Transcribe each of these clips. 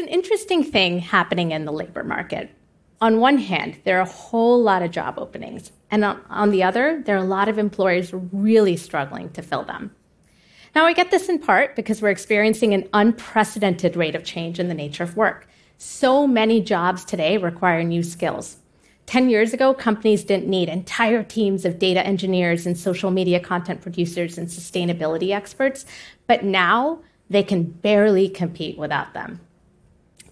an interesting thing happening in the labor market. On one hand, there are a whole lot of job openings, and on the other, there are a lot of employers really struggling to fill them. Now, I get this in part because we're experiencing an unprecedented rate of change in the nature of work. So many jobs today require new skills. 10 years ago, companies didn't need entire teams of data engineers and social media content producers and sustainability experts, but now they can barely compete without them.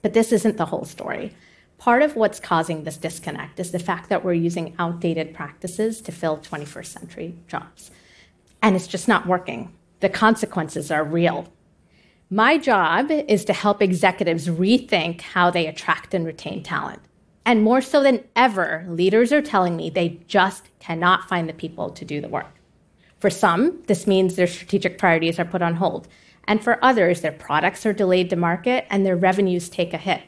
But this isn't the whole story. Part of what's causing this disconnect is the fact that we're using outdated practices to fill 21st century jobs. And it's just not working. The consequences are real. My job is to help executives rethink how they attract and retain talent. And more so than ever, leaders are telling me they just cannot find the people to do the work. For some, this means their strategic priorities are put on hold. And for others, their products are delayed to market and their revenues take a hit.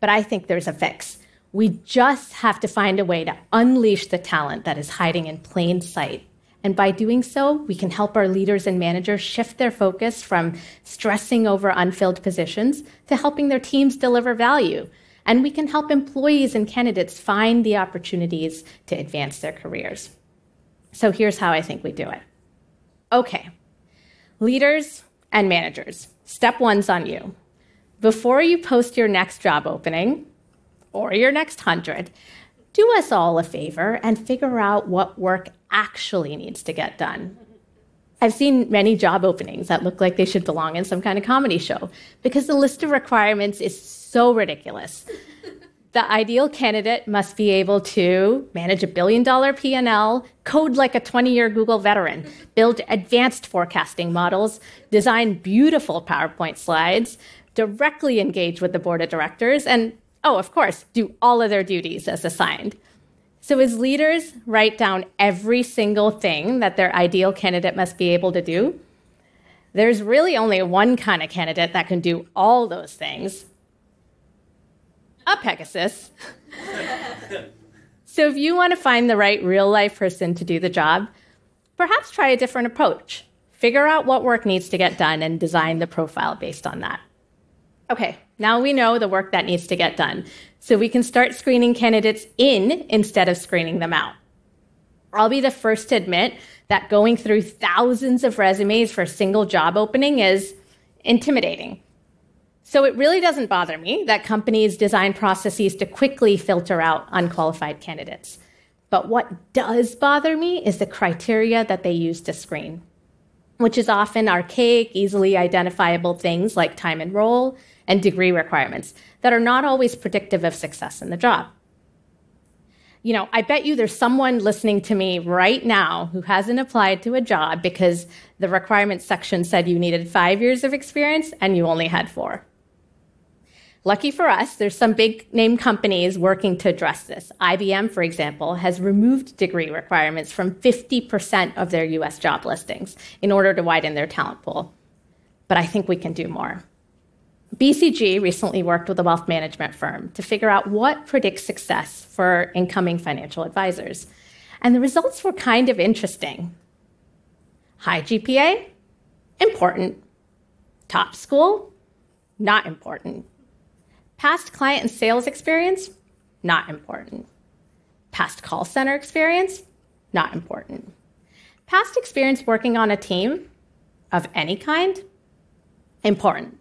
But I think there's a fix. We just have to find a way to unleash the talent that is hiding in plain sight. And by doing so, we can help our leaders and managers shift their focus from stressing over unfilled positions to helping their teams deliver value. And we can help employees and candidates find the opportunities to advance their careers. So here's how I think we do it. Okay, Leaders and managers, step one's on you. Before you post your next job opening or your next hundred, do us all a favor and figure out what work actually needs to get done. I've seen many job openings that look like they should belong in some kind of comedy show because the list of requirements is so ridiculous. The ideal candidate must be able to manage a billion dollar P&L, code like a 20 year Google veteran, build advanced forecasting models, design beautiful PowerPoint slides, directly engage with the board of directors, and, oh, of course, do all of their duties as assigned. So, as leaders write down every single thing that their ideal candidate must be able to do, there's really only one kind of candidate that can do all those things, a Pegasus. so if you want to find the right real life person to do the job, perhaps try a different approach. Figure out what work needs to get done and design the profile based on that. Okay, now we know the work that needs to get done. So we can start screening candidates in instead of screening them out. I'll be the first to admit that going through thousands of resumes for a single job opening is intimidating. So it really doesn't bother me that companies design processes to quickly filter out unqualified candidates. But what does bother me is the criteria that they use to screen, which is often archaic, easily identifiable things like time and role and degree requirements that are not always predictive of success in the job. You know, I bet you there's someone listening to me right now who hasn't applied to a job because the requirements section said you needed five years of experience and you only had four. Lucky for us, there's some big name companies working to address this. IBM, for example, has removed degree requirements from 50% of their US job listings in order to widen their talent pool. But I think we can do more. BCG recently worked with a wealth management firm to figure out what predicts success for incoming financial advisors. And the results were kind of interesting. High GPA? Important. Top school? Not important. Past client and sales experience, not important. Past call center experience, not important. Past experience working on a team of any kind, important.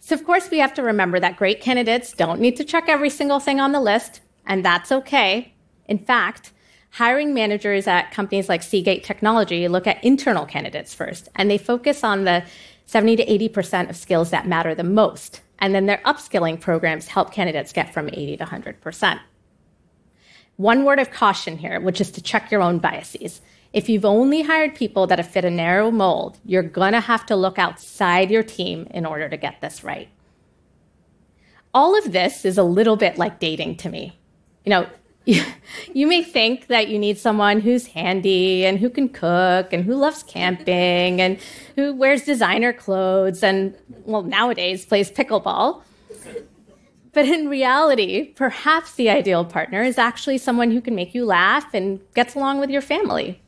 So, of course, we have to remember that great candidates don't need to check every single thing on the list, and that's okay. In fact, hiring managers at companies like Seagate Technology look at internal candidates first, and they focus on the 70 to 80% of skills that matter the most and then their upskilling programs help candidates get from 80 to 100%. One word of caution here, which is to check your own biases. If you've only hired people that have fit a narrow mold, you're going to have to look outside your team in order to get this right. All of this is a little bit like dating to me. You know, you, may think that you need someone who's handy and who can cook and who loves camping and who wears designer clothes and, well, nowadays plays pickleball. But in reality, perhaps the ideal partner is actually someone who can make you laugh and gets along with your family.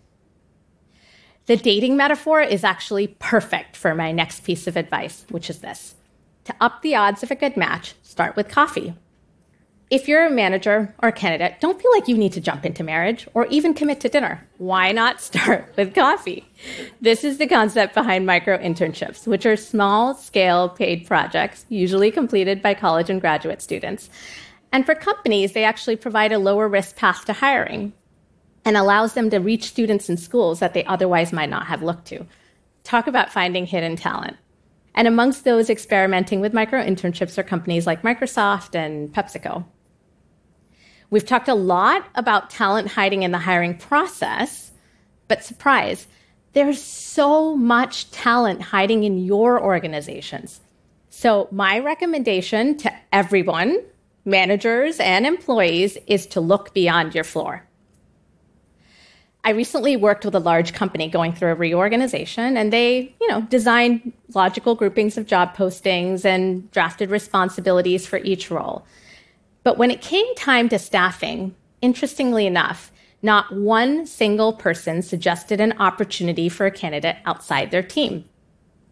The dating metaphor is actually perfect for my next piece of advice, which is this To up the odds of a good match, start with coffee. If you're a manager or a candidate, don't feel like you need to jump into marriage or even commit to dinner. Why not start with coffee? This is the concept behind micro internships, which are small scale paid projects, usually completed by college and graduate students. And for companies, they actually provide a lower risk path to hiring and allows them to reach students in schools that they otherwise might not have looked to. Talk about finding hidden talent. And amongst those experimenting with micro internships are companies like Microsoft and PepsiCo. We've talked a lot about talent hiding in the hiring process, but surprise, there's so much talent hiding in your organizations. So, my recommendation to everyone, managers and employees, is to look beyond your floor. I recently worked with a large company going through a reorganization, and they, you know, designed logical groupings of job postings and drafted responsibilities for each role. But when it came time to staffing, interestingly enough, not one single person suggested an opportunity for a candidate outside their team.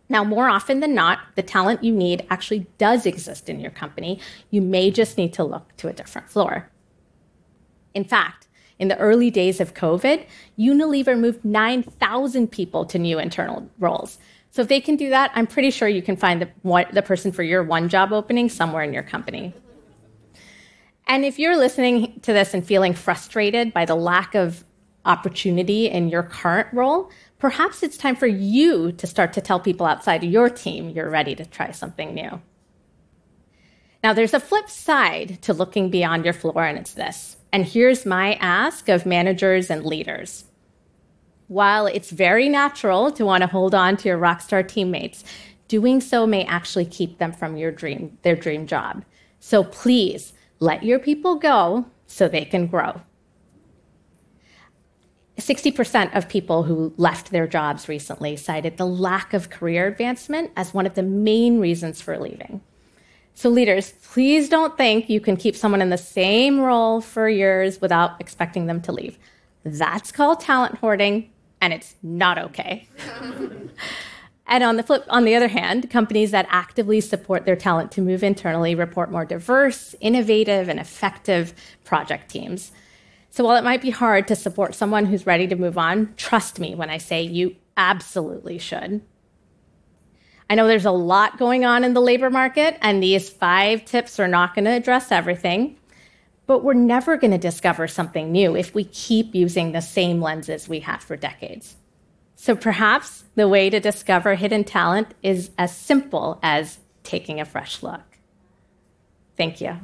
Now, more often than not, the talent you need actually does exist in your company. You may just need to look to a different floor. In fact, in the early days of COVID, Unilever moved 9,000 people to new internal roles. So if they can do that, I'm pretty sure you can find the, the person for your one job opening somewhere in your company. And if you're listening to this and feeling frustrated by the lack of opportunity in your current role, perhaps it's time for you to start to tell people outside of your team you're ready to try something new. Now, there's a flip side to looking beyond your floor, and it's this. And here's my ask of managers and leaders. While it's very natural to want to hold on to your rockstar teammates, doing so may actually keep them from your dream, their dream job. So please let your people go so they can grow. 60% of people who left their jobs recently cited the lack of career advancement as one of the main reasons for leaving. So, leaders, please don't think you can keep someone in the same role for years without expecting them to leave. That's called talent hoarding, and it's not okay. And on the flip, on the other hand, companies that actively support their talent to move internally report more diverse, innovative, and effective project teams. So while it might be hard to support someone who's ready to move on, trust me when I say you absolutely should. I know there's a lot going on in the labor market, and these five tips are not going to address everything. But we're never going to discover something new if we keep using the same lenses we have for decades. So perhaps the way to discover hidden talent is as simple as taking a fresh look. Thank you.